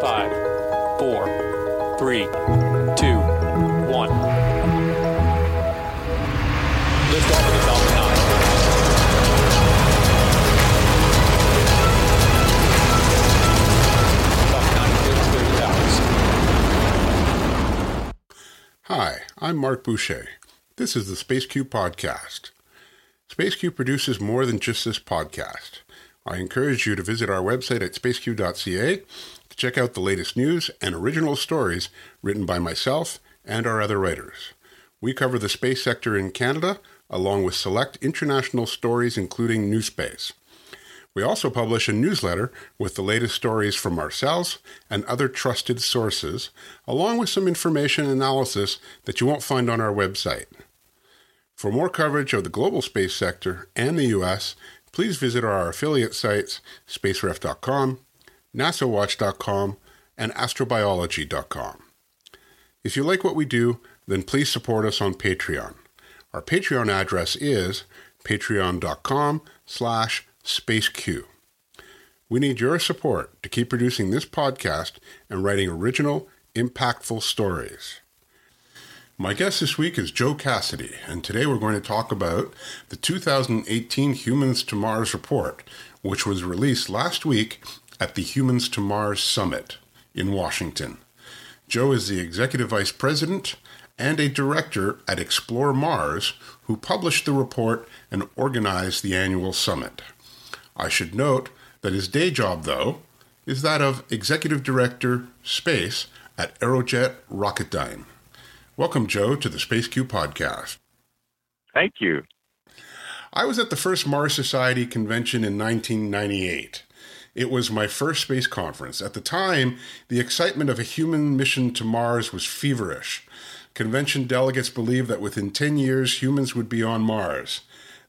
Five, four, three, two, one. Lift off of the Falcon 9. Falcon 9 clear to clear the towers. Hi, I'm Mark Boucher. This is the SpaceQ Podcast. SpaceQ produces more than just this podcast. I encourage you to visit our website at spaceq.ca check out the latest news and original stories written by myself and our other writers. We cover the space sector in Canada, along with select international stories, including New Space. We also publish a newsletter with the latest stories from ourselves and other trusted sources, along with some information and analysis that you won't find on our website. For more coverage of the global space sector and the U.S., please visit our affiliate sites spaceref.com, nasawatch.com, and astrobiology.com. If you like what we do, then please support us on Patreon. Our Patreon address is patreon.com slash spaceq. We need your support to keep producing this podcast and writing original, impactful stories. My guest this week is Joe Cassady, and today we're going to talk about the 2018 Humans to Mars report, which was released last week at the Humans to Mars Summit in Washington. Joe is the Executive Vice President and a Director at Explore Mars, who published the report and organized the annual summit. I should note that his day job, though, is that of Executive Director Space at Aerojet Rocketdyne. Welcome, Joe, to the Space Q podcast. Thank you. I was at the first Mars Society convention in 1998. It was my first space conference. At the time, the excitement of a human mission to Mars was feverish. Convention delegates believed that within 10 years, humans would be on Mars.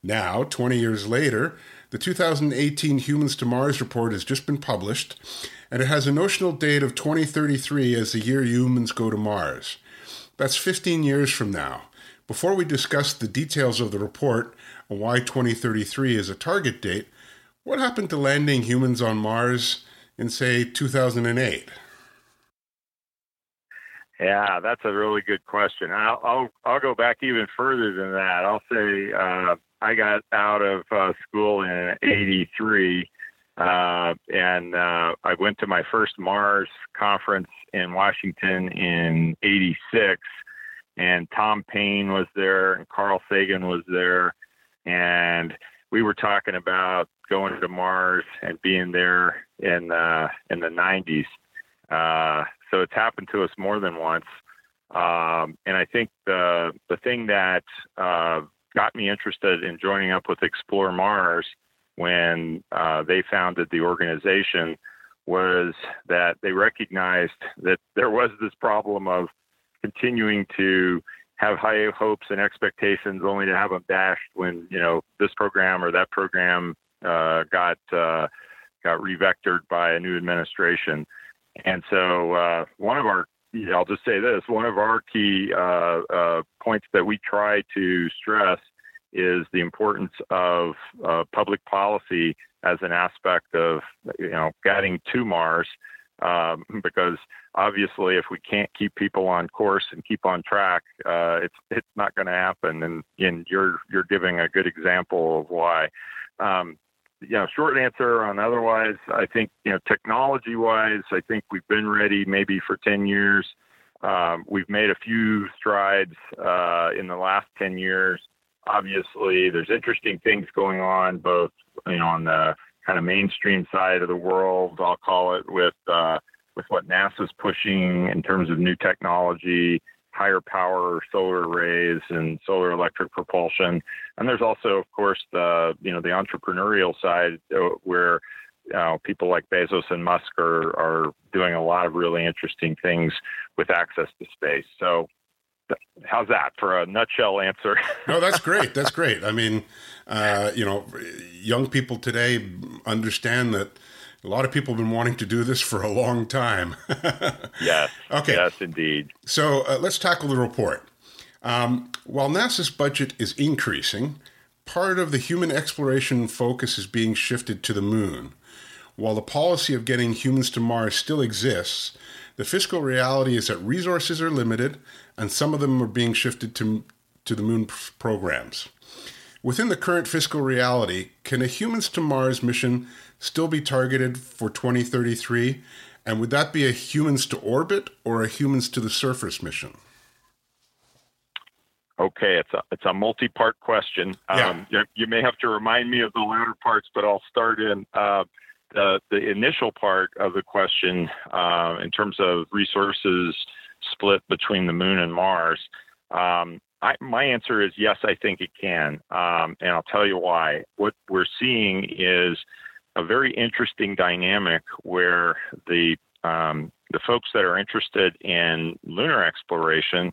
Now, 20 years later, the 2018 Humans to Mars report has just been published, and it has a notional date of 2033 as the year humans go to Mars. That's 15 years from now. Before we discuss the details of the report and why 2033 is a target date, what happened to landing humans on Mars in, say, 2008? Yeah, that's a really good question. I'll I'll, I'll go back even further than that. I'll say uh, I got out of uh, school in '83, uh, and uh, I went to my first Mars conference in Washington in '86, and Tom Paine was there, and Carl Sagan was there, and we were talking about going to Mars and being there in uh, in the '90s. Uh, so it's happened to us more than once. Um, and I think the the thing that uh, got me interested in joining up with Explore Mars when uh, they founded the organization was that they recognized that there was this problem of continuing to have high hopes and expectations only to have them dashed when you know this program or that program uh, got uh, got revectored by a new administration. And so uh, one of our, I'll just say this, one of our key uh, uh, points that we try to stress is the importance of uh, public policy as an aspect of, you know, getting to Mars. Um, because obviously, if we can't keep people on course and keep on track, uh, it's it's not going to happen. And, and you're you're giving a good example of why. Um, you know, short answer on otherwise, I think, you know, technology wise, I think we've been ready maybe for 10 years. Um, we've made a few strides uh, in the last 10 years. Obviously, there's interesting things going on, both, you know, on the kind of mainstream side of the world, I'll call it, with, uh, with what NASA's pushing in terms of new technology, higher power solar arrays and solar electric propulsion. And there's also, of course, the you know the entrepreneurial side uh, where you know, people like Bezos and Musk are are doing a lot of really interesting things with access to space. So. How's that for a nutshell answer? no, that's great. That's great. I mean, uh, you know, young people today understand that a lot of people have been wanting to do this for a long time. yes. Okay. Yes, indeed. So uh, let's tackle the report. Um, while NASA's budget is increasing, part of the human exploration focus is being shifted to the moon. while the policy of getting humans to Mars still exists, the fiscal reality is that resources are limited and some of them are being shifted to, to the moon programs. Within the current fiscal reality, can a humans to Mars mission still be targeted for 2033? And would that be a humans to orbit or a humans to the surface mission? Okay, it's a it's a multi-part question. Yeah. Um, you, you, may have to remind me of the latter parts, but I'll start in uh, the the initial part of the question uh, in terms of resources split between the moon and Mars. Um, I, my answer is yes, I think it can, um, and I'll tell you why. What we're seeing is a very interesting dynamic where the um, the folks that are interested in lunar exploration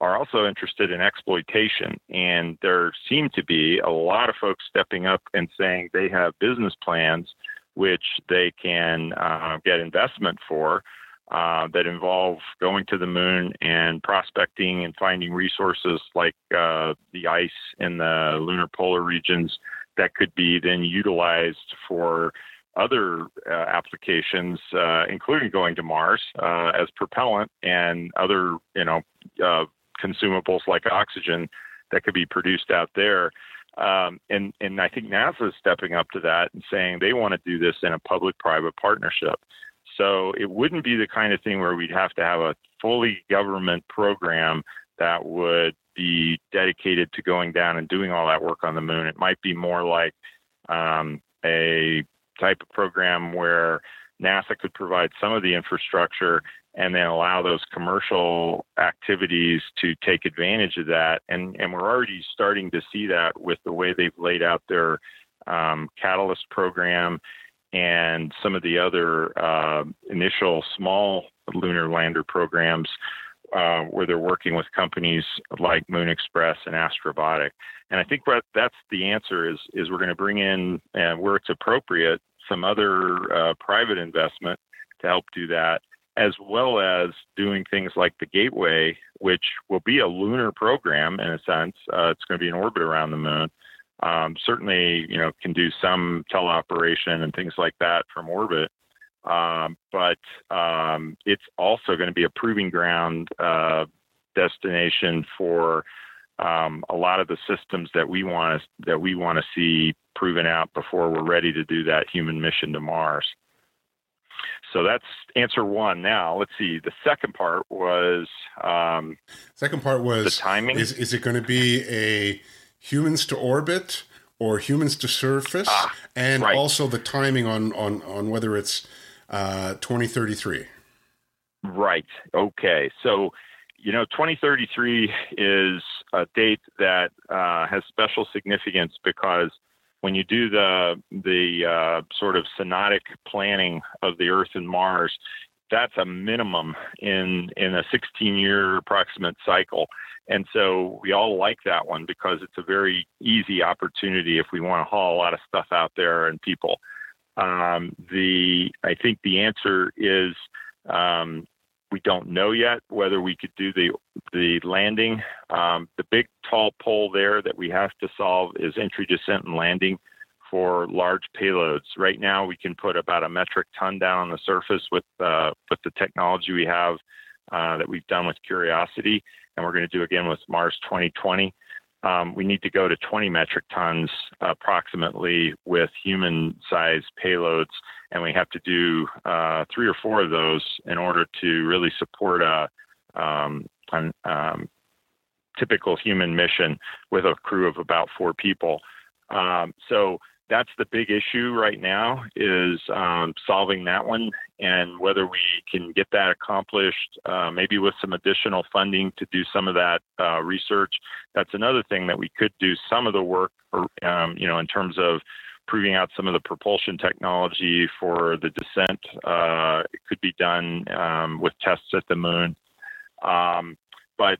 are also interested in exploitation. And there seem to be a lot of folks stepping up and saying they have business plans which they can uh, get investment for uh, that involve going to the moon and prospecting and finding resources like uh, the ice in the lunar polar regions that could be then utilized for other uh, applications, uh, including going to Mars uh, as propellant and other, you know, uh, consumables like oxygen that could be produced out there. Um, and, and I think NASA is stepping up to that and saying they want to do this in a public private partnership. So it wouldn't be the kind of thing where we'd have to have a fully government program that would be dedicated to going down and doing all that work on the moon. It might be more like um, a type of program where NASA could provide some of the infrastructure and then allow those commercial activities to take advantage of that. And, and we're already starting to see that with the way they've laid out their um, Catalyst program and some of the other uh, initial small lunar lander programs uh, where they're working with companies like Moon Express and Astrobotic. And I think that's the answer is is we're going to bring in uh, where it's appropriate some other uh, private investment to help do that, as well as doing things like the Gateway, which will be a lunar program in a sense. Uh, it's going to be in orbit around the moon. Um, certainly, you know, can do some teleoperation and things like that from orbit. Um, but um, it's also going to be a proving ground uh, destination for um, a lot of the systems that we want to that we want to see proven out before we're ready to do that human mission to Mars. So that's answer one. Now let's see. The second part was um, second part was the timing. Is is it going to be a humans to orbit or humans to surface, ah, and right. also the timing on on on whether it's uh, 2033. Right. Okay. So you know, 2033 is a date that uh, has special significance because when you do the the uh, sort of synodic planning of the Earth and Mars, that's a minimum in in a 16 year approximate cycle. And so we all like that one because it's a very easy opportunity if we want to haul a lot of stuff out there and people. Um, the I think the answer is um, we don't know yet whether we could do the the landing. Um, the big tall pole there that we have to solve is entry, descent, and landing for large payloads. Right now, we can put about a metric ton down on the surface with uh, with the technology we have uh, that we've done with Curiosity, and we're going to do again with Mars 2020 um, we need to go to 20 metric tons approximately with human sized payloads. And we have to do uh, three or four of those in order to really support a, um, um, typical human mission with a crew of about four people. Um, so that's the big issue right now is um, solving that one and whether we can get that accomplished uh, maybe with some additional funding to do some of that uh, research. That's another thing that we could do some of the work or, um, you know in terms of proving out some of the propulsion technology for the descent uh, it could be done um, with tests at the moon. Um, but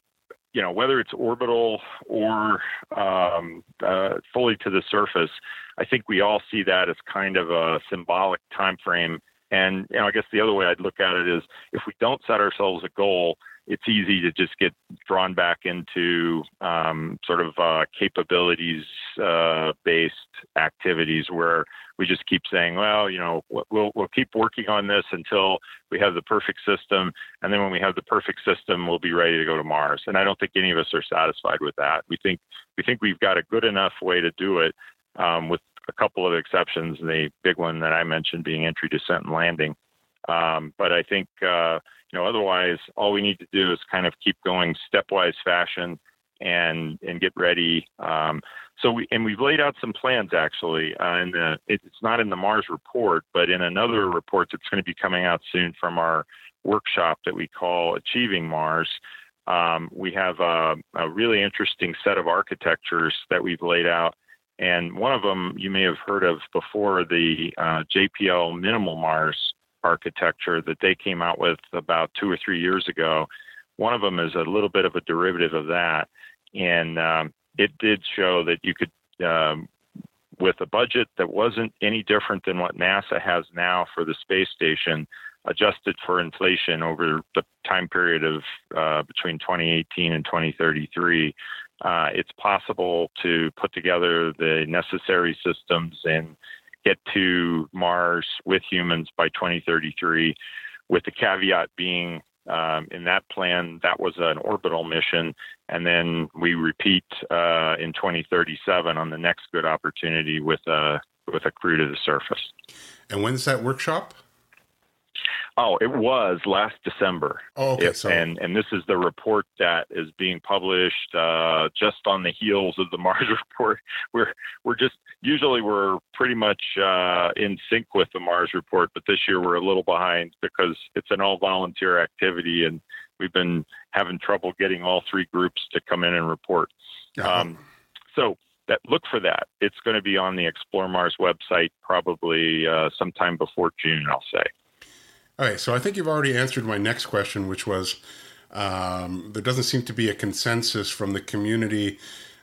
you know, whether it's orbital or um, uh, fully to the surface, I think we all see that as kind of a symbolic time frame. And you know, I guess the other way I'd look at it is if we don't set ourselves a goal, it's easy to just get drawn back into um, sort of uh, capabilities uh, based activities where we just keep saying, well, you know, we'll we'll keep working on this until we have the perfect system, and then when we have the perfect system, we'll be ready to go to Mars. And I don't think any of us are satisfied with that. We think we think we've got a good enough way to do it, um, with a couple of exceptions. The big one that I mentioned being entry, descent, and landing. Um, but I think uh, you know otherwise, all we need to do is kind of keep going stepwise fashion and and get ready. Um, so we and we've laid out some plans actually. Uh, the it's not in the Mars report, but in another report that's going to be coming out soon from our workshop that we call Achieving Mars. Um, we have a, a, really interesting set of architectures that we've laid out. And one of them you may have heard of before the uh, JPL Minimal Mars architecture that they came out with about two or three years ago. One of them is a little bit of a derivative of that and um, it did show that you could, um, with a budget that wasn't any different than what NASA has now for the space station, adjusted for inflation over the time period of uh, between 2018 and 2033. Uh, it's possible to put together the necessary systems and get to Mars with humans by 2033, with the caveat being um, in that plan, that was an orbital mission, and then we repeat uh, in 2037 on the next good opportunity with a with a crew to the surface. And when's that workshop? Oh, it was last December. Oh, okay. It, so. And and this is the report that is being published uh, just on the heels of the Mars report. We're we're just usually we're pretty much uh, in sync with the Mars report, but this year we're a little behind because it's an all volunteer activity, and we've been having trouble getting all three groups to come in and report. Uh-huh. Um, so that look for that. It's going to be on the Explore Mars website probably uh, sometime before June, I'll say. All right, so I think you've already answered my next question, which was um, there doesn't seem to be a consensus from the community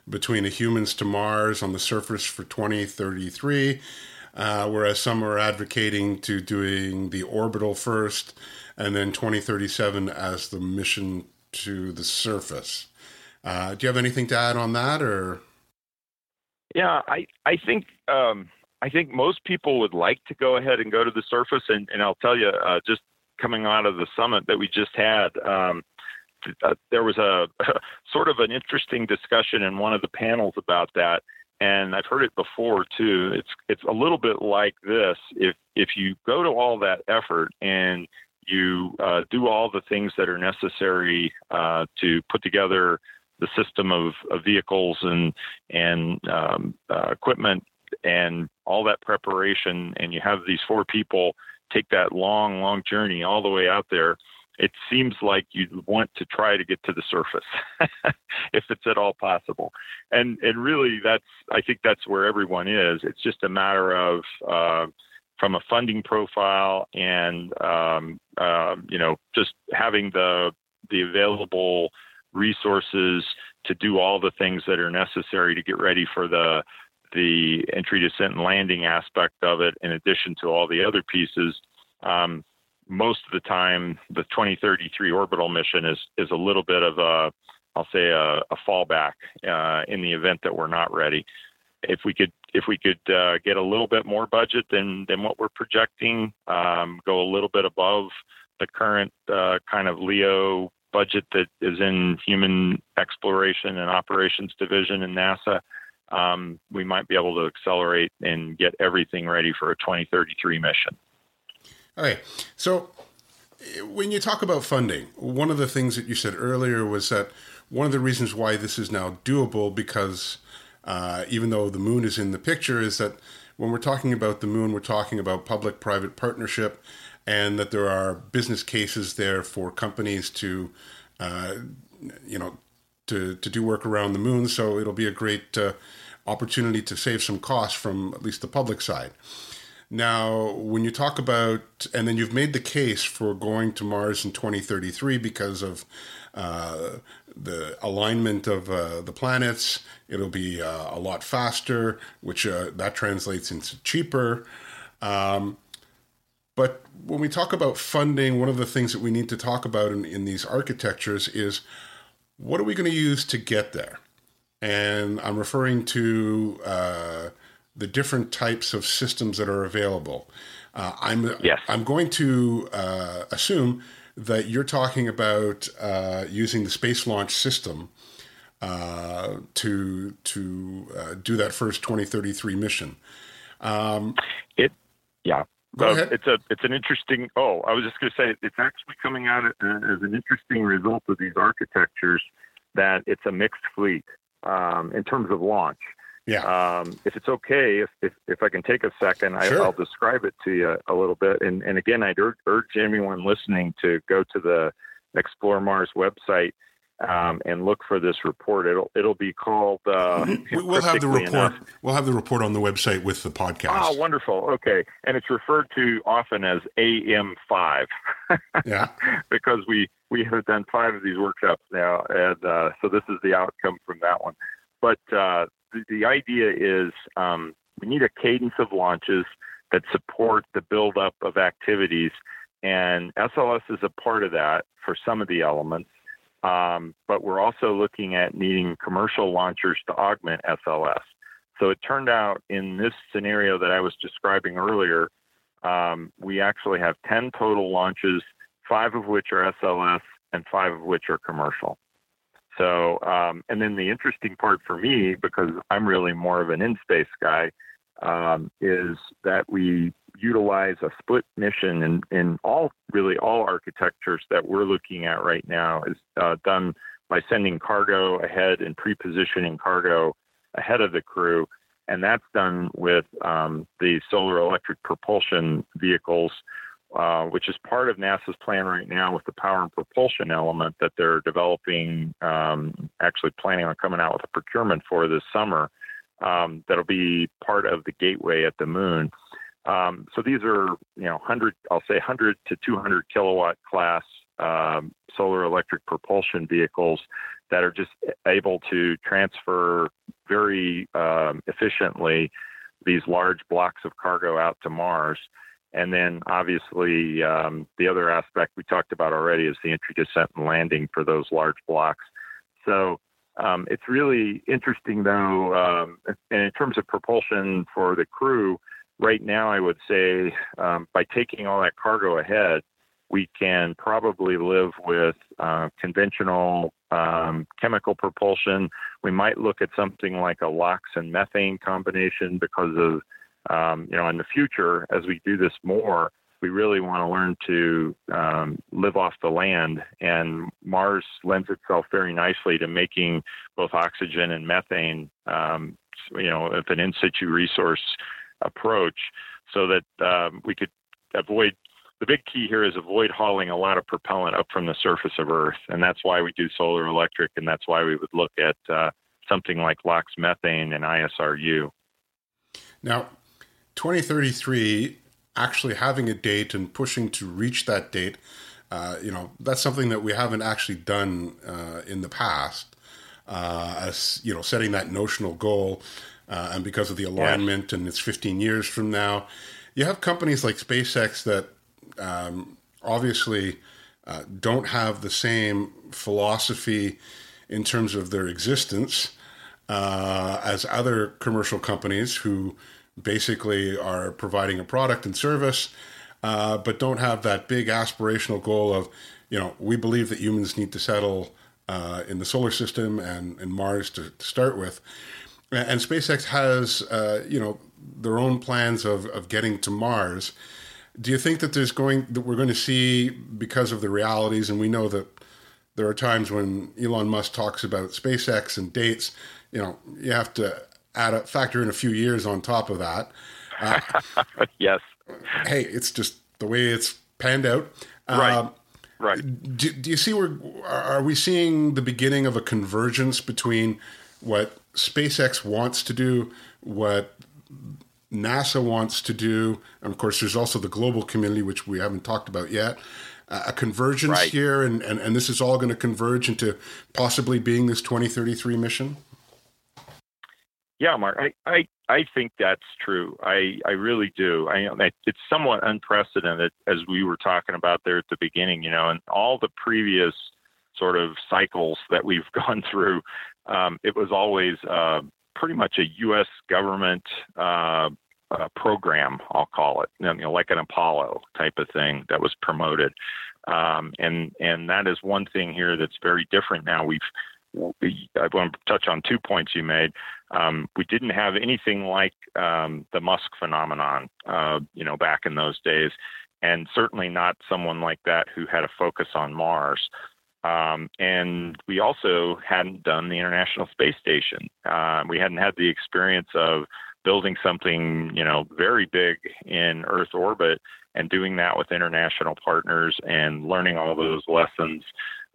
between the humans to Mars on the surface for 2033, uh, whereas some are advocating to doing the orbital first and then 2037 as the mission to the surface. Uh, do you have anything to add on that, or? Yeah, I I think um, I think most people would like to go ahead and go to the surface. And, and I'll tell you, uh, just coming out of the summit that we just had, um, uh, there was a, sort of an interesting discussion in one of the panels about that. And I've heard it before too. It's it's a little bit like this. If if you go to all that effort and you uh, do all the things that are necessary uh, to put together the system of, of vehicles and and um, uh, equipment and all that preparation, and you have these four people take that long, long journey all the way out there, it seems like you want to try to get to the surface if it's at all possible. And and really, that's I think that's where everyone is. It's just a matter of uh, from a funding profile and um, uh, you know just having the the available resources to do all the things that are necessary to get ready for the the entry, descent, and landing aspect of it, in addition to all the other pieces, um, most of the time the 2033 orbital mission is is a little bit of a, I'll say a, a fallback uh, in the event that we're not ready. If we could if we could uh, get a little bit more budget than than what we're projecting, um, go a little bit above the current uh, kind of LEO budget that is in Human Exploration and Operations Division in NASA um, we might be able to accelerate and get everything ready for a 2033 mission. Okay, so when you talk about funding, one of the things that you said earlier was that one of the reasons why this is now doable, because uh, even though the moon is in the picture, is that when we're talking about the moon, we're talking about public private partnership, and that there are business cases there for companies to, uh, you know, to, to do work around the moon. So it'll be a great uh, opportunity to save some costs from at least the public side. Now, when you talk about, and then you've made the case for going to Mars in 2033 because of uh, the alignment of uh, the planets, it'll be uh, a lot faster, which uh, that translates into cheaper. Um, but when we talk about funding, one of the things that we need to talk about in, in these architectures is what are we going to use to get there? And I'm referring to uh, the different types of systems that are available. Uh, I'm yes. I'm going to uh, assume that you're talking about uh, using the Space Launch System uh, to to uh, do that first 2033 mission. Um, it yeah. Go ahead. It's a it's an interesting. Oh, I was just going to say it's actually coming out as an interesting result of these architectures that it's a mixed fleet um, in terms of launch. Yeah. Um, if it's okay, if, if, if I can take a second. I, will describe it to you a little bit. And, and again, I'd urge, urge anyone listening to go to the Explore Mars website um, and look for this report. It'll it'll be called. Uh, we'll have the report. Enough. We'll have the report on the website with the podcast. Oh, wonderful. Okay, and it's referred to often as AM five. yeah, because we we have done five of these workshops now, and uh, so this is the outcome from that one. But uh, the, the, idea is um, we need a cadence of launches that support the buildup of activities, and SLS is a part of that for some of the elements. Um, but we're also looking at needing commercial launchers to augment SLS. So it turned out in this scenario that I was describing earlier, um, we actually have 10 total launches, five of which are SLS and five of which are commercial. So, um, and then the interesting part for me, because I'm really more of an in space guy, um, is that we utilize a split mission in, in all really all architectures that we're looking at right now is uh, done by sending cargo ahead and pre-positioning cargo ahead of the crew and that's done with um, the solar electric propulsion vehicles uh, which is part of NASA's plan right now with the power and propulsion element that they're developing, um, actually planning on coming out with a procurement for this summer. Um, that'll be part of the gateway at the moon. Um, so these are, you know, 100, I'll say 100 to 200 kilowatt class um, solar electric propulsion vehicles that are just able to transfer very um, efficiently these large blocks of cargo out to Mars. And then obviously, um, the other aspect we talked about already is the entry, descent, and landing for those large blocks. So um, it's really interesting, though, um, and in terms of propulsion for the crew, right now, I would say um, by taking all that cargo ahead, we can probably live with uh, conventional um, chemical propulsion. We might look at something like a LOX and methane combination because of, um, you know, in the future, as we do this more, we really want to learn to um, live off the land. And Mars lends itself very nicely to making both oxygen and methane, um, you know, if an in situ resource approach so that um, we could avoid the big key here is avoid hauling a lot of propellant up from the surface of Earth. And that's why we do solar electric, and that's why we would look at uh, something like LOX methane and ISRU. Now, 2033, actually having a date and pushing to reach that date, uh, you know, that's something that we haven't actually done uh, in the past. Uh, as you know, setting that notional goal uh, and because of the alignment, and it's 15 years from now. You have companies like SpaceX that um, obviously uh, don't have the same philosophy in terms of their existence uh, as other commercial companies who basically are providing a product and service, uh, but don't have that big aspirational goal of, you know, we believe that humans need to settle uh, in the solar system and, and Mars to, to start with and SpaceX has uh, you know their own plans of, of getting to Mars. Do you think that there's going that we're going to see because of the realities, and we know that there are times when Elon Musk talks about SpaceX and dates. You know, you have to add a factor in a few years on top of that. Uh, yes. Hey, it's just the way it's panned out. Right. Um, right. Do, do you see where are we seeing the beginning of a convergence between what SpaceX wants to do, what NASA wants to do, and of course, there's also the global community, which we haven't talked about yet. Uh, a convergence right. here, and, and, and this is all going to converge into possibly being this 2033 mission? Yeah, Mark, I, I, I think that's true. I, I really do. I, it's somewhat unprecedented, as we were talking about there at the beginning, you know, and all the previous sort of cycles that we've gone through um, it was always uh, pretty much a U.S. government uh, uh, program, I'll call it, you know, like an Apollo type of thing that was promoted. Um, and and that is one thing here that's very different now. We've I want to touch on two points you made. Um, we didn't have anything like um, the Musk phenomenon, uh, you know, back in those days, and certainly not someone like that who had a focus on Mars. Um, and we also hadn't done the International Space Station. Uh, we hadn't had the experience of building something, you know, very big in Earth orbit and doing that with international partners and learning all those lessons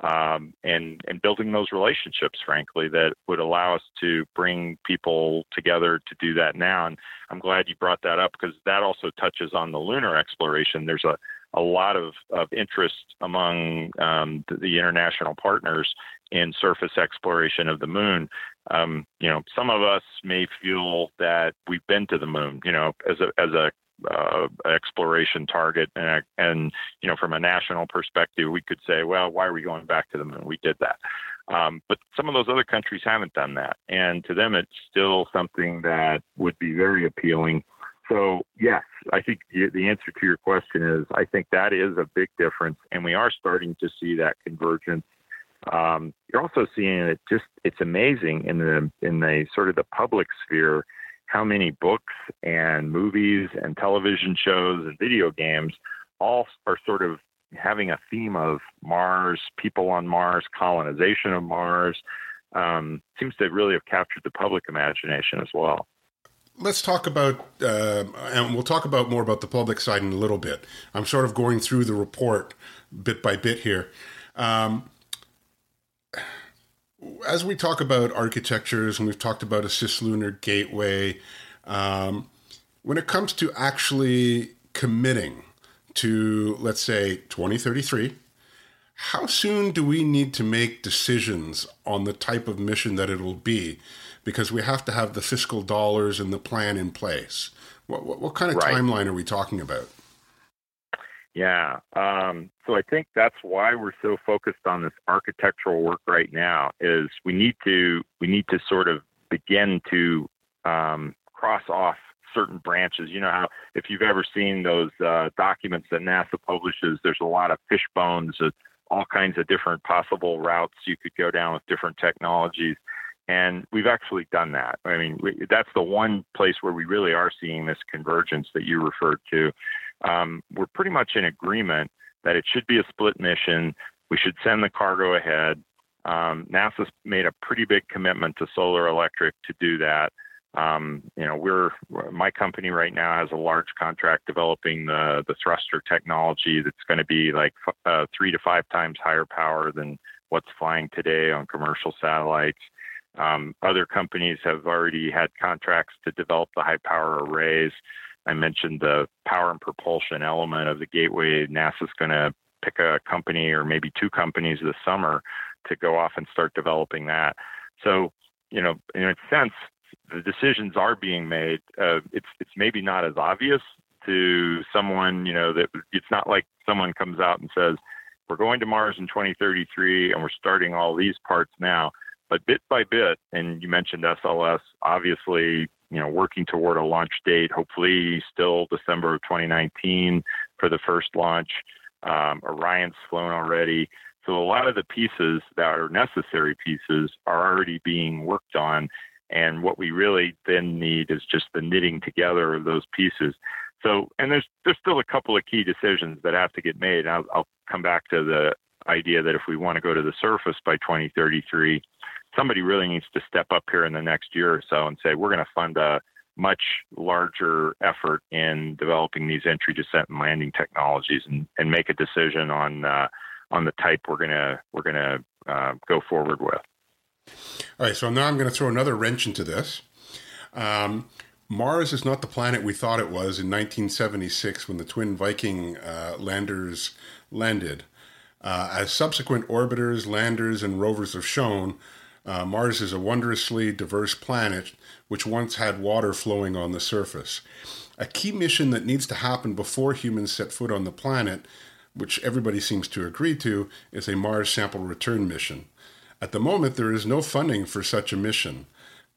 um, and and building those relationships, frankly, that would allow us to bring people together to do that now. And I'm glad you brought that up because that also touches on the lunar exploration. There's a a lot of, of interest among um, the, the, international partners in surface exploration of the moon. Um, you know, some of us may feel that we've been to the moon, you know, as a as a uh, exploration target, and, and you know, from a national perspective, we could say, well, why are we going back to the moon? We did that. Um, but some of those other countries haven't done that, and to them, it's still something that would be very appealing so, yes, I think the answer to your question is I think that is a big difference, and we are starting to see that convergence. Um, you're also seeing it just it's amazing in the in the sort of the public sphere how many books and movies and television shows and video games all are sort of having a theme of Mars, people on Mars, colonization of Mars. Um, seems to really have captured the public imagination as well let's talk about, uh, and we'll talk about more about the public side in a little bit. I'm sort of going through the report bit by bit here. Um, as we talk about architectures, and we've talked about a cislunar gateway, um, when it comes to actually committing to, let's say, 2033, how soon do we need to make decisions on the type of mission that it'll be? Because we have to have the fiscal dollars and the plan in place. What, what, what kind of right. timeline are we talking about? Yeah. Um, so I think that's why we're so focused on this architectural work right now is we need to we need to sort of begin to um, cross off certain branches. You know how if you've ever seen those uh, documents that NASA publishes, there's a lot of fish bones, of all kinds of different possible routes you could go down with different technologies. And we've actually done that. I mean, we, that's the one place where we really are seeing this convergence that you referred to. Um, we're pretty much in agreement that it should be a split mission. We should send the cargo ahead. Um, NASA's made a pretty big commitment to Solar Electric to do that. Um, you know, we're my company right now has a large contract developing the the thruster technology that's going to be like uh, three to five times higher power than what's flying today on commercial satellites. Um, other companies have already had contracts to develop the high power arrays. I mentioned the power and propulsion element of the gateway. NASA's going to pick a company or maybe two companies this summer to go off and start developing that. So, you know, in a sense, the decisions are being made. Uh, it's it's maybe not as obvious to someone, you know, that it's not like someone comes out and says, "We're going to Mars in 2033 and we're starting all these parts now." But bit by bit, and you mentioned SLS, obviously, you know, working toward a launch date, hopefully still December of 2019 for the first launch. Um, Orion's flown already. So a lot of the pieces that are necessary pieces are already being worked on. And what we really then need is just the knitting together of those pieces. So, and there's there's still a couple of key decisions that have to get made. I'll, I'll come back to the idea that if we want to go to the surface by 2033, somebody really needs to step up here in the next year or so and say, we're going to fund a much larger effort in developing these entry, descent, and landing technologies, and, and make a decision on uh, on the type we're gonna we're gonna uh, go forward with. All right, so now I'm going to throw another wrench into this. Um, Mars is not the planet we thought it was in 1976 when the twin Viking uh, landers landed. Uh, as subsequent orbiters, landers, and rovers have shown, uh, Mars is a wondrously diverse planet which once had water flowing on the surface. A key mission that needs to happen before humans set foot on the planet, which everybody seems to agree to, is a Mars sample return mission. At the moment, there is no funding for such a mission.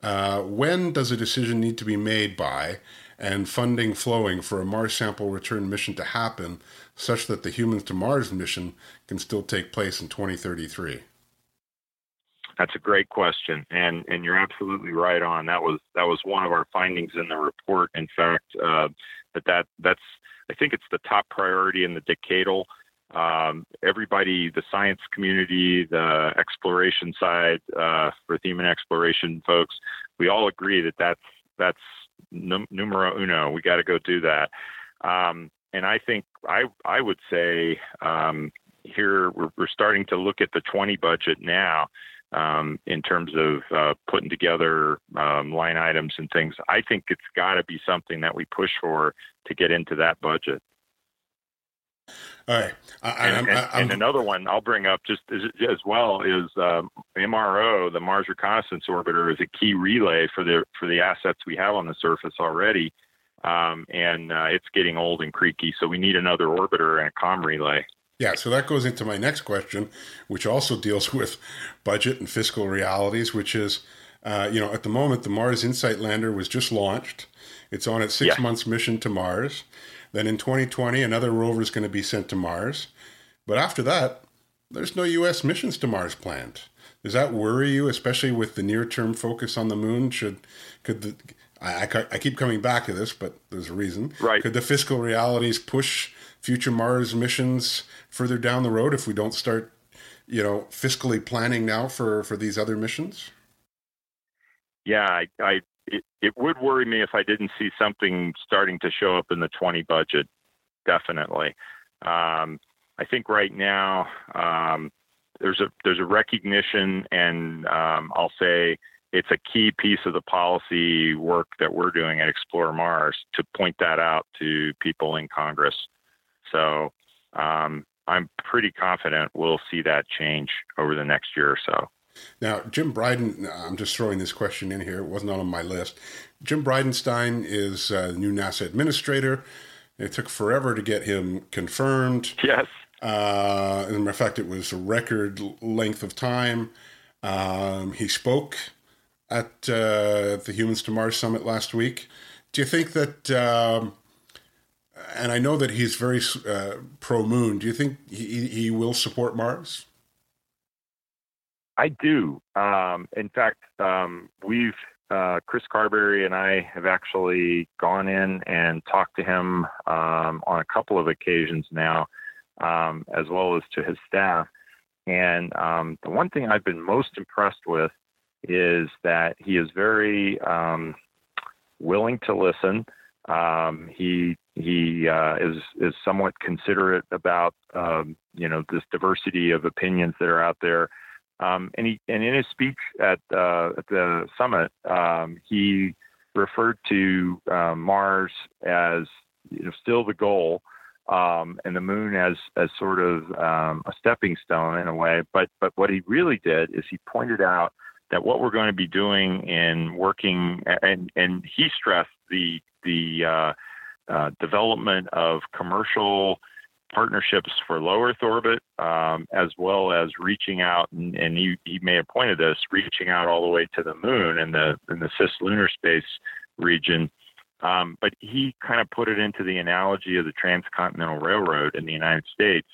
Uh, when does a decision need to be made by and funding flowing for a Mars sample return mission to happen such that the Humans to Mars mission can still take place in 2033? That's a great question, and and you're absolutely right on. That was that was one of our findings in the report. In fact, uh, that that that's I think it's the top priority in the decadal. Um, everybody, the science community, the exploration side uh, for and exploration folks, we all agree that that's that's num- numero uno. We got to go do that. Um, and I think I I would say um, here we're, we're starting to look at the 20 budget now um, in terms of uh, putting together um, line items and things. I think it's got to be something that we push for to get into that budget. All right. I, and, and, and, another one I'll bring up just as, as well is um, MRO, the Mars Reconnaissance Orbiter, is a key relay for the for the assets we have on the surface already, um, and uh, it's getting old and creaky. So we need another orbiter and a com relay. Yeah, so that goes into my next question, which also deals with budget and fiscal realities, which is, uh, you know, at the moment, the Mars InSight lander was just launched. It's on its six yeah. months mission to Mars. Then in 2020, another rover is going to be sent to Mars. But after that, there's no U.S. missions to Mars planned. Does that worry you, especially with the near-term focus on the moon? Should could the I, I, I keep coming back to this, but there's a reason. Right. Could the fiscal realities push future Mars missions further down the road if we don't start, you know, fiscally planning now for for these other missions? Yeah, I, I it, it would worry me if I didn't see something starting to show up in the 20 budget. Definitely. Um, I think right now um, there's a there's a recognition, and um, I'll say it's a key piece of the policy work that we're doing at Explore Mars to point that out to people in Congress. So um, I'm pretty confident we'll see that change over the next year or so. Now, Jim Bridenstine, I'm just throwing this question in here. It wasn't on my list. Jim Bridenstine is a new NASA administrator. It took forever to get him confirmed. Yes. Uh, as a matter of fact, it was a record length of time. Um, he spoke at uh, the Humans to Mars Summit last week. Do you think that um, and I know that he's very uh, pro moon. Do you think he, he will support Mars? I do. Um, in fact, um, we've uh, Chris Carberry and I have actually gone in and talked to him um, on a couple of occasions now, um, as well as to his staff. And um, the one thing I've been most impressed with is that he is very um, willing to listen. Um, he he uh, is is somewhat considerate about um, you know this diversity of opinions that are out there. Um, and he and in his speech at uh, at the summit, um, he referred to uh, Mars as you know, still the goal, um, and the moon as as sort of um, a stepping stone in a way. But but what he really did is he pointed out that what we're going to be doing in working and and he stressed the the uh, uh, development of commercial partnerships for low Earth orbit, um, as well as reaching out, and, and may have pointed this, reaching out all the way to the moon and the in the cislunar space region. Um, but he kind of put it into the analogy of the transcontinental railroad in the United States.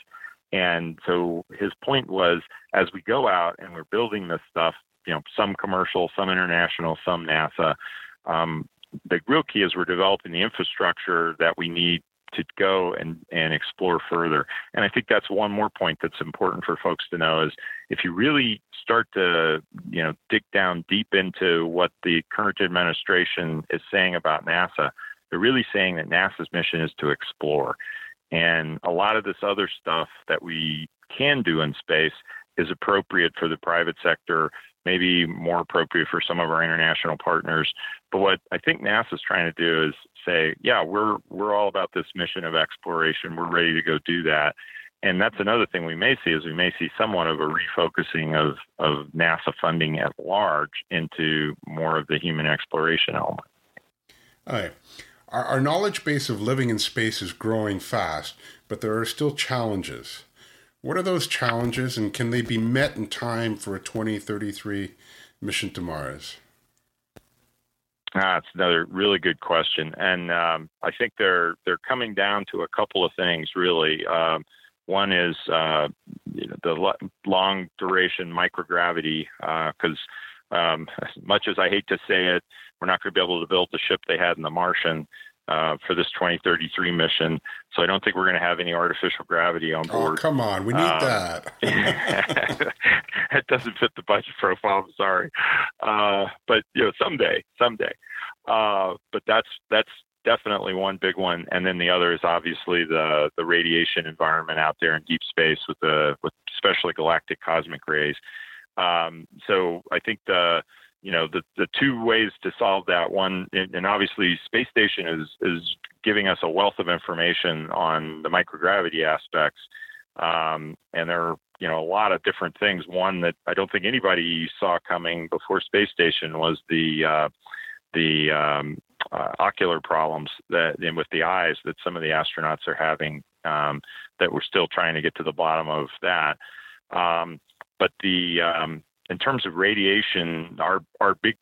And so his point was, as we go out and we're building this stuff, you know, some commercial, some international, some NASA. Um, the real key is we're developing the infrastructure that we need to go and, and explore further. And I think that's one more point that's important for folks to know is if you really start to, you know, dig down deep into what the current administration is saying about NASA, they're really saying that NASA's mission is to explore. And a lot of this other stuff that we can do in space is appropriate for the private sector maybe more appropriate for some of our international partners. But what I think NASA is trying to do is say, yeah, we're we're all about this mission of exploration. We're ready to go do that. And that's another thing we may see is we may see somewhat of a refocusing of, of NASA funding at large into more of the human exploration element. All right. Our, our knowledge base of living in space is growing fast, but there are still challenges. What are those challenges, and can they be met in time for a 2033 mission to Mars? Ah, it's another really good question, and um, I think they're they're coming down to a couple of things really. Um, one is uh, the long duration microgravity, because uh, um, as much as I hate to say it, we're not going to be able to build the ship they had in the Martian uh, for this 2033 mission. So I don't think we're going to have any artificial gravity on oh, board. Oh, come on, we need um, that. it doesn't fit the budget profile. I'm sorry, uh, but you know, someday, someday. Uh, but that's that's definitely one big one, and then the other is obviously the the radiation environment out there in deep space with the with especially galactic cosmic rays. Um, so I think the you know the the two ways to solve that one and obviously space station is is giving us a wealth of information on the microgravity aspects um, and there are you know a lot of different things. One that i don't think anybody saw coming before space station was the uh, the um, uh, ocular problems that and with the eyes that some of the astronauts are having um, that we're still trying to get to the bottom of that. Um, but the um, in terms of radiation, our our big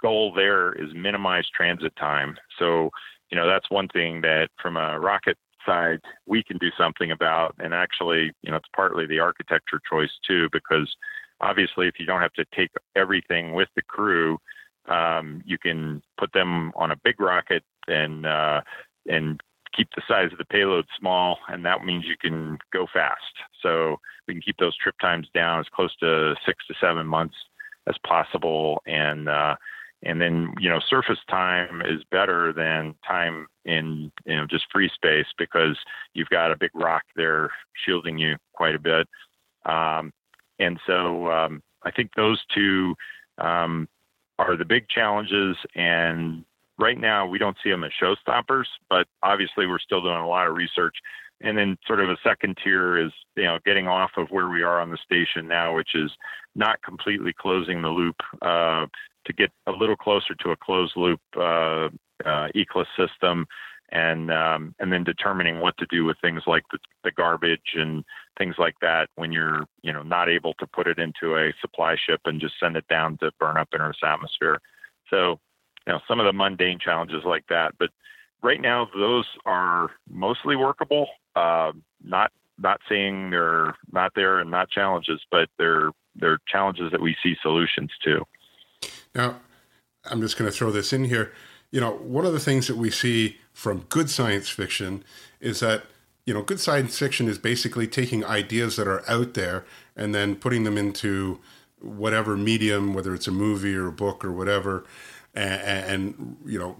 goal there is minimize transit time. So, you know, that's one thing that from a rocket side we can do something about. And actually, you know, it's partly the architecture choice too, because obviously, if you don't have to take everything with the crew, um, you can put them on a big rocket and uh, and keep the size of the payload small, and that means you can go fast. So we can keep those trip times down as close to six to seven months as possible, and uh, and then you know surface time is better than time in you know just free space because you've got a big rock there shielding you quite a bit, um, and so um, I think those two um, are the big challenges, and right now we don't see them as showstoppers, but obviously we're still doing a lot of research. And then sort of a second tier is, you know, getting off of where we are on the station now, which is not completely closing the loop uh, to get a little closer to a closed loop uh, uh, system, and um, and then determining what to do with things like the, the garbage and things like that when you're you know not able to put it into a supply ship and just send it down to burn up in Earth's atmosphere. So know some of the mundane challenges like that. But right now, those are mostly workable. Uh, not not saying they're not there and not challenges, but they're they're challenges that we see solutions to. Now, I'm just going to throw this in here. You know, one of the things that we see from good science fiction is that you know good science fiction is basically taking ideas that are out there and then putting them into whatever medium, whether it's a movie or a book or whatever, and, and you know,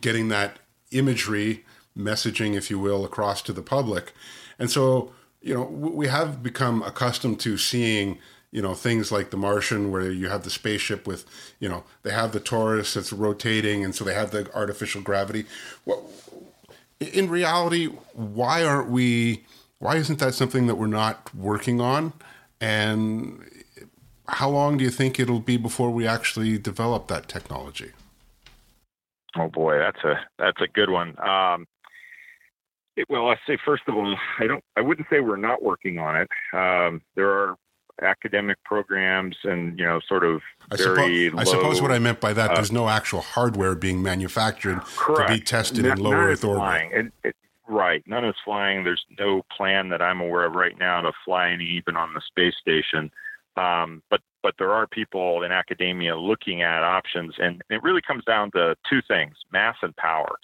getting that imagery, messaging, if you will, across to the public. And so, you know, we have become accustomed to seeing you know things like the martian where you have the spaceship with you know they have the torus that's rotating and so they have the artificial gravity well, in reality why aren't we why isn't that something that we're not working on and how long do you think it'll be before we actually develop that technology? Oh boy, that's a that's a good one. Um, it, well, I say first of all, I don't. I wouldn't say we're not working on it. Um, there are academic programs and you know sort of I very suppose, I suppose what I meant by that uh, there's no actual hardware being manufactured correct. to be tested in low Earth orbit. It, it, right, none is flying. There's no plan that I'm aware of right now to fly any even on the space station. Um, but but there are people in academia looking at options, and it really comes down to two things: mass and power.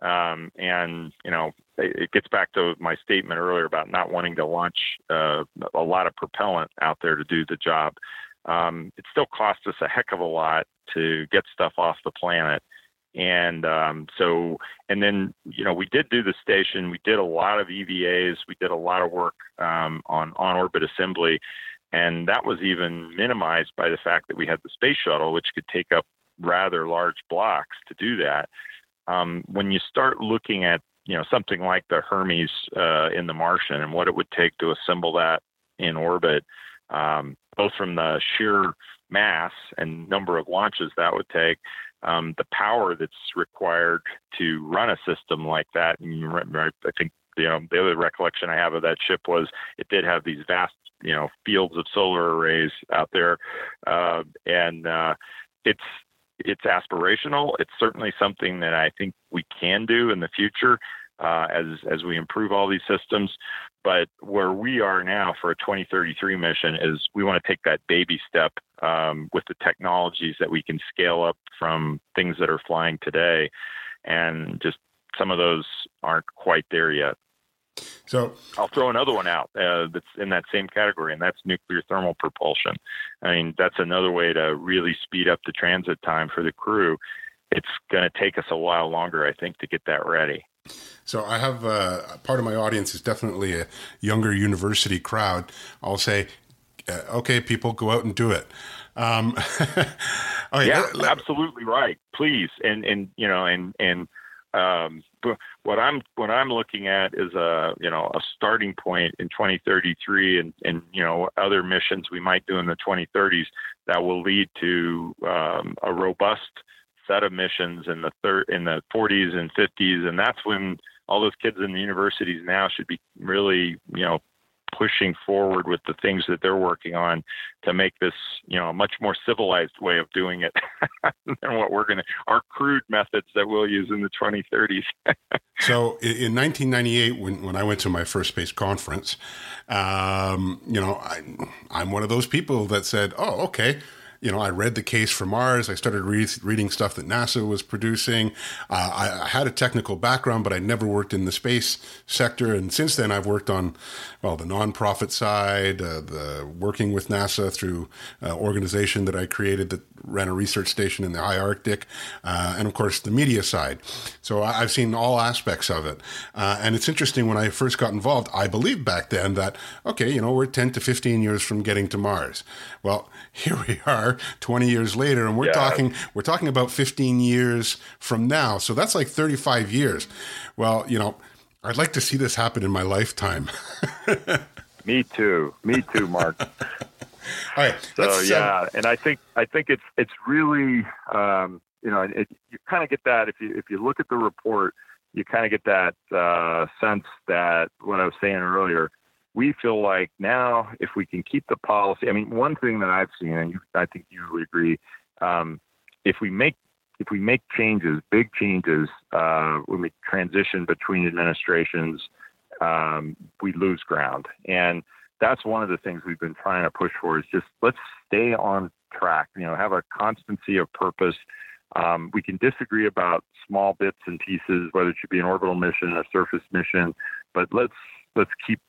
Um, and you know, it, it, gets back to my statement earlier about not wanting to launch uh, a lot of propellant out there to do the job. Um, it still costs us a heck of a lot to get stuff off the planet. And um, so, and then, you know, we did do the station. We did a lot of EVAs. We did a lot of work um, on on orbit assembly. And that was even minimized by the fact that we had the space shuttle, which could take up rather large blocks to do that. Um, when you start looking at you know something like the Hermes uh, in the Martian and what it would take to assemble that in orbit, um, both from the sheer mass and number of launches that would take, um, the power that's required to run a system like that. And I think you know the other recollection I have of that ship was it did have these vast you know fields of solar arrays out there, uh, and uh, it's it's aspirational. It's certainly something that I think we can do in the future uh, as as we improve all these systems. But where we are now for a 2033 mission is we want to take that baby step um, with the technologies that we can scale up from things that are flying today, and just some of those aren't quite there yet. So I'll throw another one out uh, that's in that same category, and that's nuclear thermal propulsion. I mean, that's another way to really speed up the transit time for the crew. It's going to take us a while longer, I think, to get that ready. So I have uh, part of my audience is definitely a younger university crowd. I'll say, uh, okay, people, go out and do it. Um, okay, yeah, let, let, absolutely right. Please, and and you know, and and um, what I'm what I'm looking at is a you know a starting point in 2033 and and you know other missions we might do in the 2030s that will lead to um, a robust set of missions in the third in the 40s and 50s and that's when all those kids in the universities now should be really you know pushing forward with the things that they're working on to make this, you know, a much more civilized way of doing it than what we're going to, our crude methods that we'll use in the 2030s. so in 1998, when, when I went to my first space conference, um, you know, I, I'm one of those people that said, oh, okay you know, I read the case for Mars. I started re- reading stuff that NASA was producing. Uh, I, I, had a technical background, but I never worked in the space sector. And since then, I've worked on, well, the nonprofit side, uh, the working with NASA through uh, organization that I created that ran a research station in the high Arctic, uh, and of course the media side. So I, have seen all aspects of it. Uh, and it's interesting when I first got involved, I believed back then that, okay, you know, we're 10 to 15 years from getting to Mars. Well, here we are 20 years later and we're yeah. talking we're talking about 15 years from now so that's like 35 years well you know i'd like to see this happen in my lifetime me too me too mark all right so uh, yeah and i think i think it's it's really um, you know it, you kind of get that if you if you look at the report you kind of get that uh, sense that what i was saying earlier. We feel like now if we can keep the policy, I mean, one thing that I've seen, and you, I think you would agree, um, if we make if we make changes, big changes, uh, when we transition between administrations, um, we lose ground, and that's one of the things we've been trying to push for. Is just let's stay on track. You know, have a constancy of purpose. Um, we can disagree about small bits and pieces, whether it should be an orbital mission, a surface mission, but let's let's keep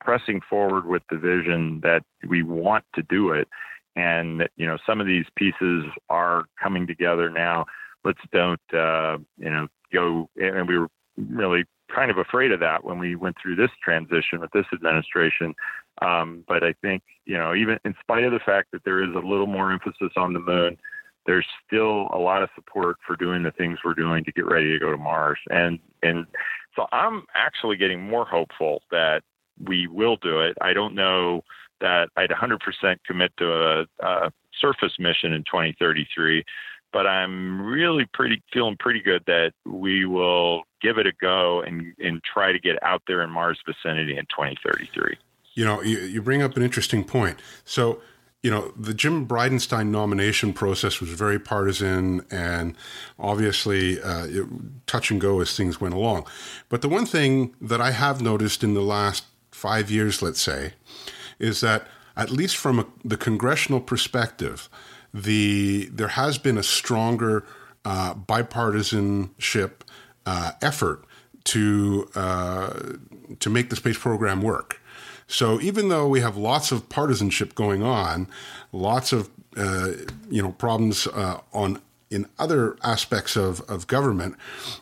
pressing forward with the vision that we want to do it. And, you know, some of these pieces are coming together now. Let's don't, uh, you know, go, and we were really kind of afraid of that when we went through this transition with this administration. Um, but I think, you know, even in spite of the fact that there is a little more emphasis on the moon, there's still a lot of support for doing the things we're doing to get ready to go to Mars. And and so I'm actually getting more hopeful that we will do it. I don't know that I'd 100% commit to a, a surface mission in 2033, but I'm really pretty feeling pretty good that we will give it a go and, and try to get out there in Mars vicinity in 2033. You know, you, you bring up an interesting point. So, you know, the Jim Bridenstine nomination process was very partisan and obviously uh, it, touch and go as things went along. But the one thing that I have noticed in the last five years, let's say, is that at least from a, the congressional perspective, the there has been a stronger uh, bipartisanship uh, effort to uh, to make the space program work. So even though we have lots of partisanship going on, lots of uh, you know problems uh, on in other aspects of, of government,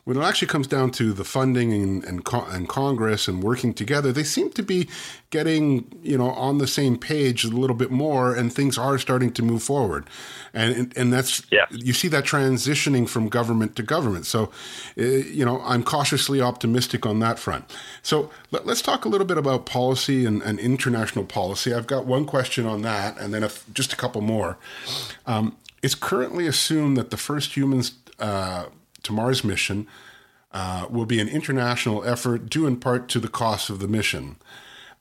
when it actually comes down to the funding and, and, and, Congress and working together, they seem to be getting, you know, on the same page a little bit more and things are starting to move forward. And, and that's, yeah. you see that transitioning from government to government. So, uh, you know, I'm cautiously optimistic on that front. So let, us talk a little bit about policy and, and, international policy. I've got one question on that and then a, just a couple more. Um, it's currently assumed that the first humans uh, to Mars mission uh, will be an international effort due in part to the cost of the mission.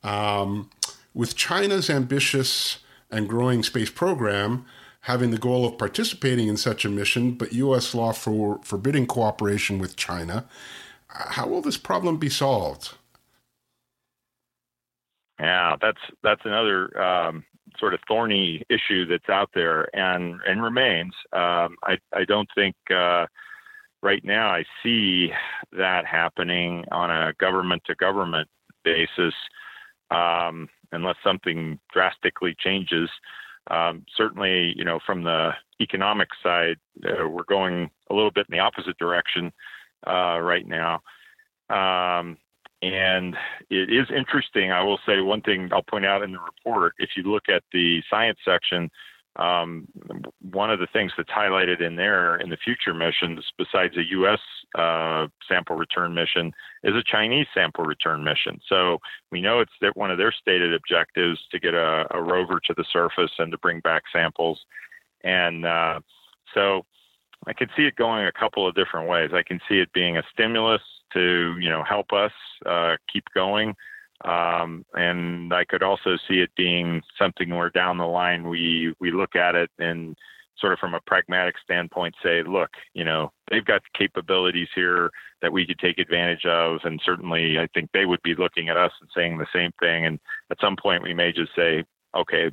Um, with China's ambitious and growing space program, having the goal of participating in such a mission, but U.S. law for forbidding cooperation with China. How will this problem be solved? Yeah, that's that's another um, sort of thorny issue that's out there and and remains. Um, I I don't think uh, right now I see that happening on a government to government basis um, unless something drastically changes. Um, certainly, you know, from the economic side, uh, we're going a little bit in the opposite direction uh, right now. Um, and it is interesting. I will say one thing I'll point out in the report. If you look at the science section, um, one of the things that's highlighted in there in the future missions, besides a U.S. Uh, sample return mission, is a Chinese sample return mission. So we know it's one of their stated objectives to get a, a rover to the surface and to bring back samples. And uh, so I can see it going a couple of different ways. I can see it being a stimulus to you know help us uh, keep going. Um, and I could also see it being something where down the line we we look at it and sort of from a pragmatic standpoint say, look, you know, they've got capabilities here that we could take advantage of, and certainly I think they would be looking at us and saying the same thing. And at some point we may just say, okay,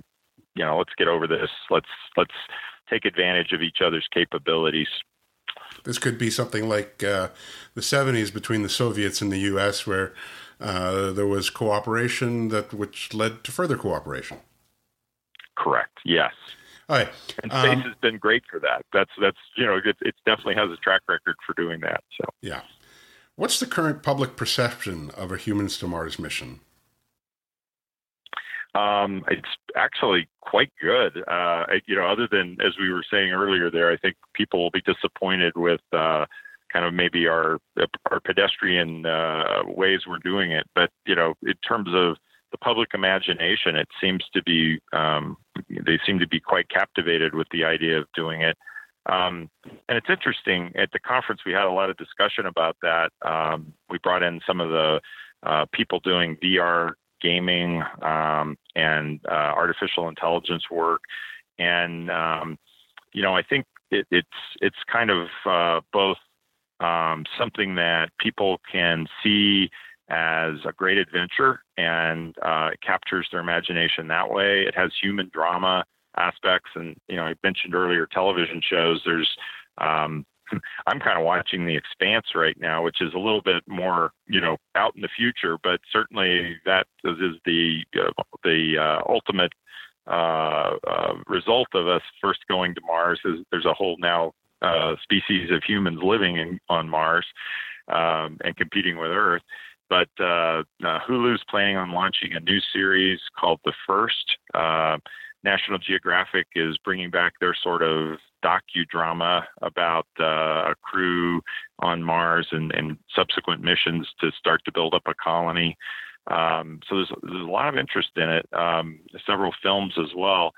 you know, let's get over this. Let's let's take advantage of each other's capabilities. This could be something like uh, the 70s between the Soviets and the U.S., where uh, there was cooperation that which led to further cooperation. Correct. Yes. All right. And space um, has been great for that. That's that's you know it, it definitely has a track record for doing that. So yeah. What's the current public perception of a humans to Mars mission? Um, it's actually quite good. Uh, you know, other than as we were saying earlier, there, I think people will be disappointed with uh, kind of maybe our our pedestrian uh, ways we're doing it. But you know, in terms of the public imagination, it seems to be um, they seem to be quite captivated with the idea of doing it. Um, and it's interesting at the conference we had a lot of discussion about that. Um, we brought in some of the uh, people doing VR gaming um, and uh, artificial intelligence work, and um, you know I think it, it's it's kind of uh, both um, something that people can see as a great adventure and uh, it captures their imagination that way. It has human drama aspects, and you know I mentioned earlier television shows. There's um, I'm kind of watching The Expanse right now, which is a little bit more, you know, out in the future, but certainly that is the uh, the uh, ultimate uh, uh, result of us first going to Mars. Is there's a whole now uh, species of humans living in, on Mars um, and competing with Earth. But uh, Hulu's planning on launching a new series called The First. National Geographic is bringing back their sort of docudrama about uh, a crew on Mars and, and, subsequent missions to start to build up a colony. Um, so there's, there's a lot of interest in it. Um, several films as well.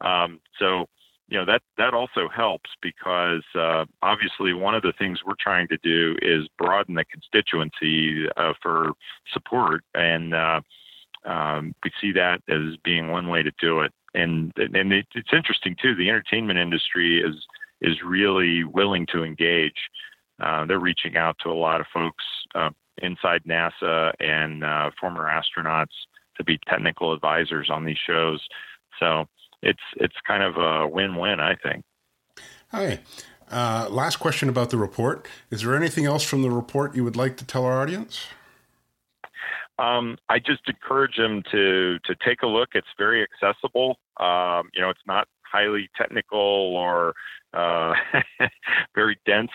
Um, so you know that that also helps because uh, obviously one of the things we're trying to do is broaden the constituency uh, for support, and uh, um, we see that as being one way to do it and and it, it's interesting too. The entertainment industry is is really willing to engage. Uh, they're reaching out to a lot of folks uh, inside NASA and uh, former astronauts to be technical advisors on these shows. So it's it's kind of a win-win, I think. Hi. Uh, last question about the report. Is there anything else from the report you would like to tell our audience? Um, I just encourage them to to take a look. It's very accessible. Um, you know, it's not highly technical or uh, very dense.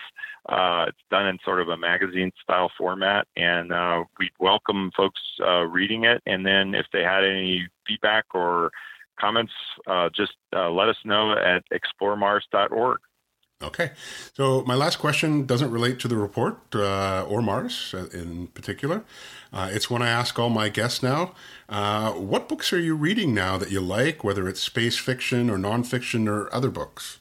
Uh, it's done in sort of a magazine style format, and uh, we welcome folks uh, reading it. And then if they had any feedback or comments, uh, just uh, let us know at exploremars.org. Okay. So my last question doesn't relate to the report uh, or Mars in particular. Uh, it's one I ask all my guests now. Uh, what books are you reading now that you like, whether it's space fiction or nonfiction or other books?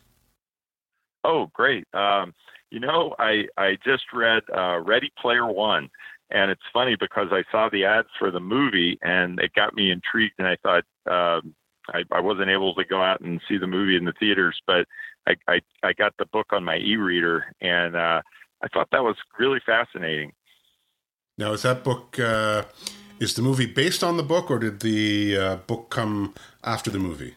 Oh, great. Um, you know, I, I just read uh, Ready Player One. And it's funny because I saw the ads for the movie and it got me intrigued. And I thought, um, I, I, wasn't able to go out and see the movie in the theaters, but I I, I got the book on my e-reader, and uh, I thought that was really fascinating. Now, is that book uh, is the movie based on the book, or did the uh, book come after the movie?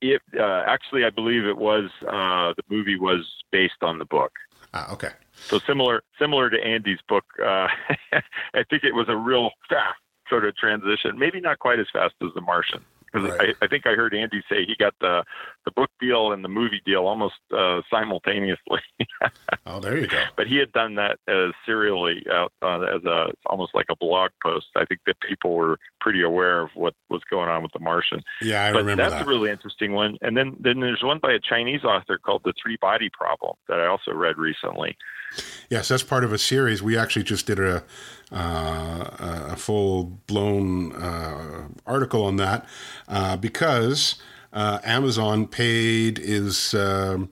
It uh, actually, I believe it was uh, the movie was based on the book. Ah, okay. So similar similar to Andy's book, uh, I think it was a real fast sort of transition. Maybe not quite as fast as The Martian. Because Right. I, I think I heard Andy say he got the the book deal and the movie deal almost uh, simultaneously. Oh, there you go. but he had done that as serially out uh, as a almost like a blog post. I think that people were pretty aware of what was going on with The Martian. Yeah, I but remember that's that. a really interesting one. And then then there's one by a Chinese author called The Three Body Problem that I also read recently. Yes, that's part of a series. We actually just did a uh, a full blown uh, article on that uh, because uh, Amazon paid is um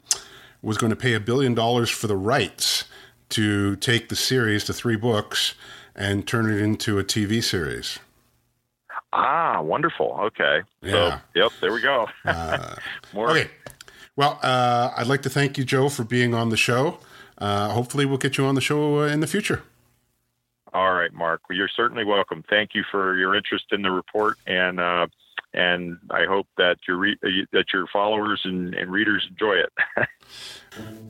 was going to pay a billion dollars for the rights to take the series, the three books, and turn it into a TV series. Ah, wonderful. Okay. Yeah. So, yep, there we go. Uh, More okay. Well, uh, I'd like to thank you, Joe, for being on the show. Uh, hopefully, we'll get you on the show uh, in the future. All right, Mark. Well, you're certainly welcome. Thank you for your interest in the report, and uh, and I hope that your re- uh, that your followers and, and readers enjoy it.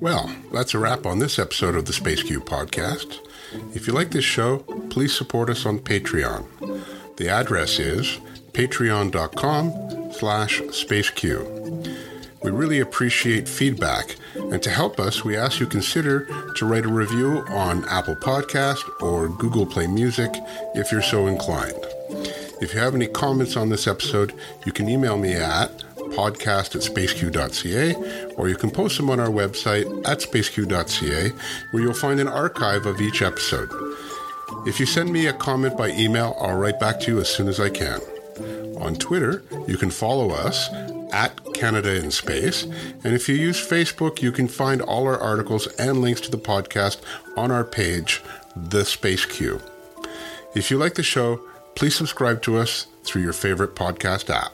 Well, that's a wrap on this episode of the SpaceQ podcast. If you like this show, please support us on Patreon. The address is patreon.com slash spaceq. We really appreciate feedback, and to help us, we ask you consider to write a review on Apple Podcast or Google Play Music if you're so inclined. If you have any comments on this episode, you can email me at podcast at spaceq.ca or you can post them on our website at spaceq.ca where you'll find an archive of each episode. If you send me a comment by email, I'll write back to you as soon as I can. On Twitter, you can follow us at Canada in Space. And if you use Facebook, you can find all our articles and links to the podcast on our page, The SpaceQ. If you like the show, please subscribe to us through your favorite podcast app.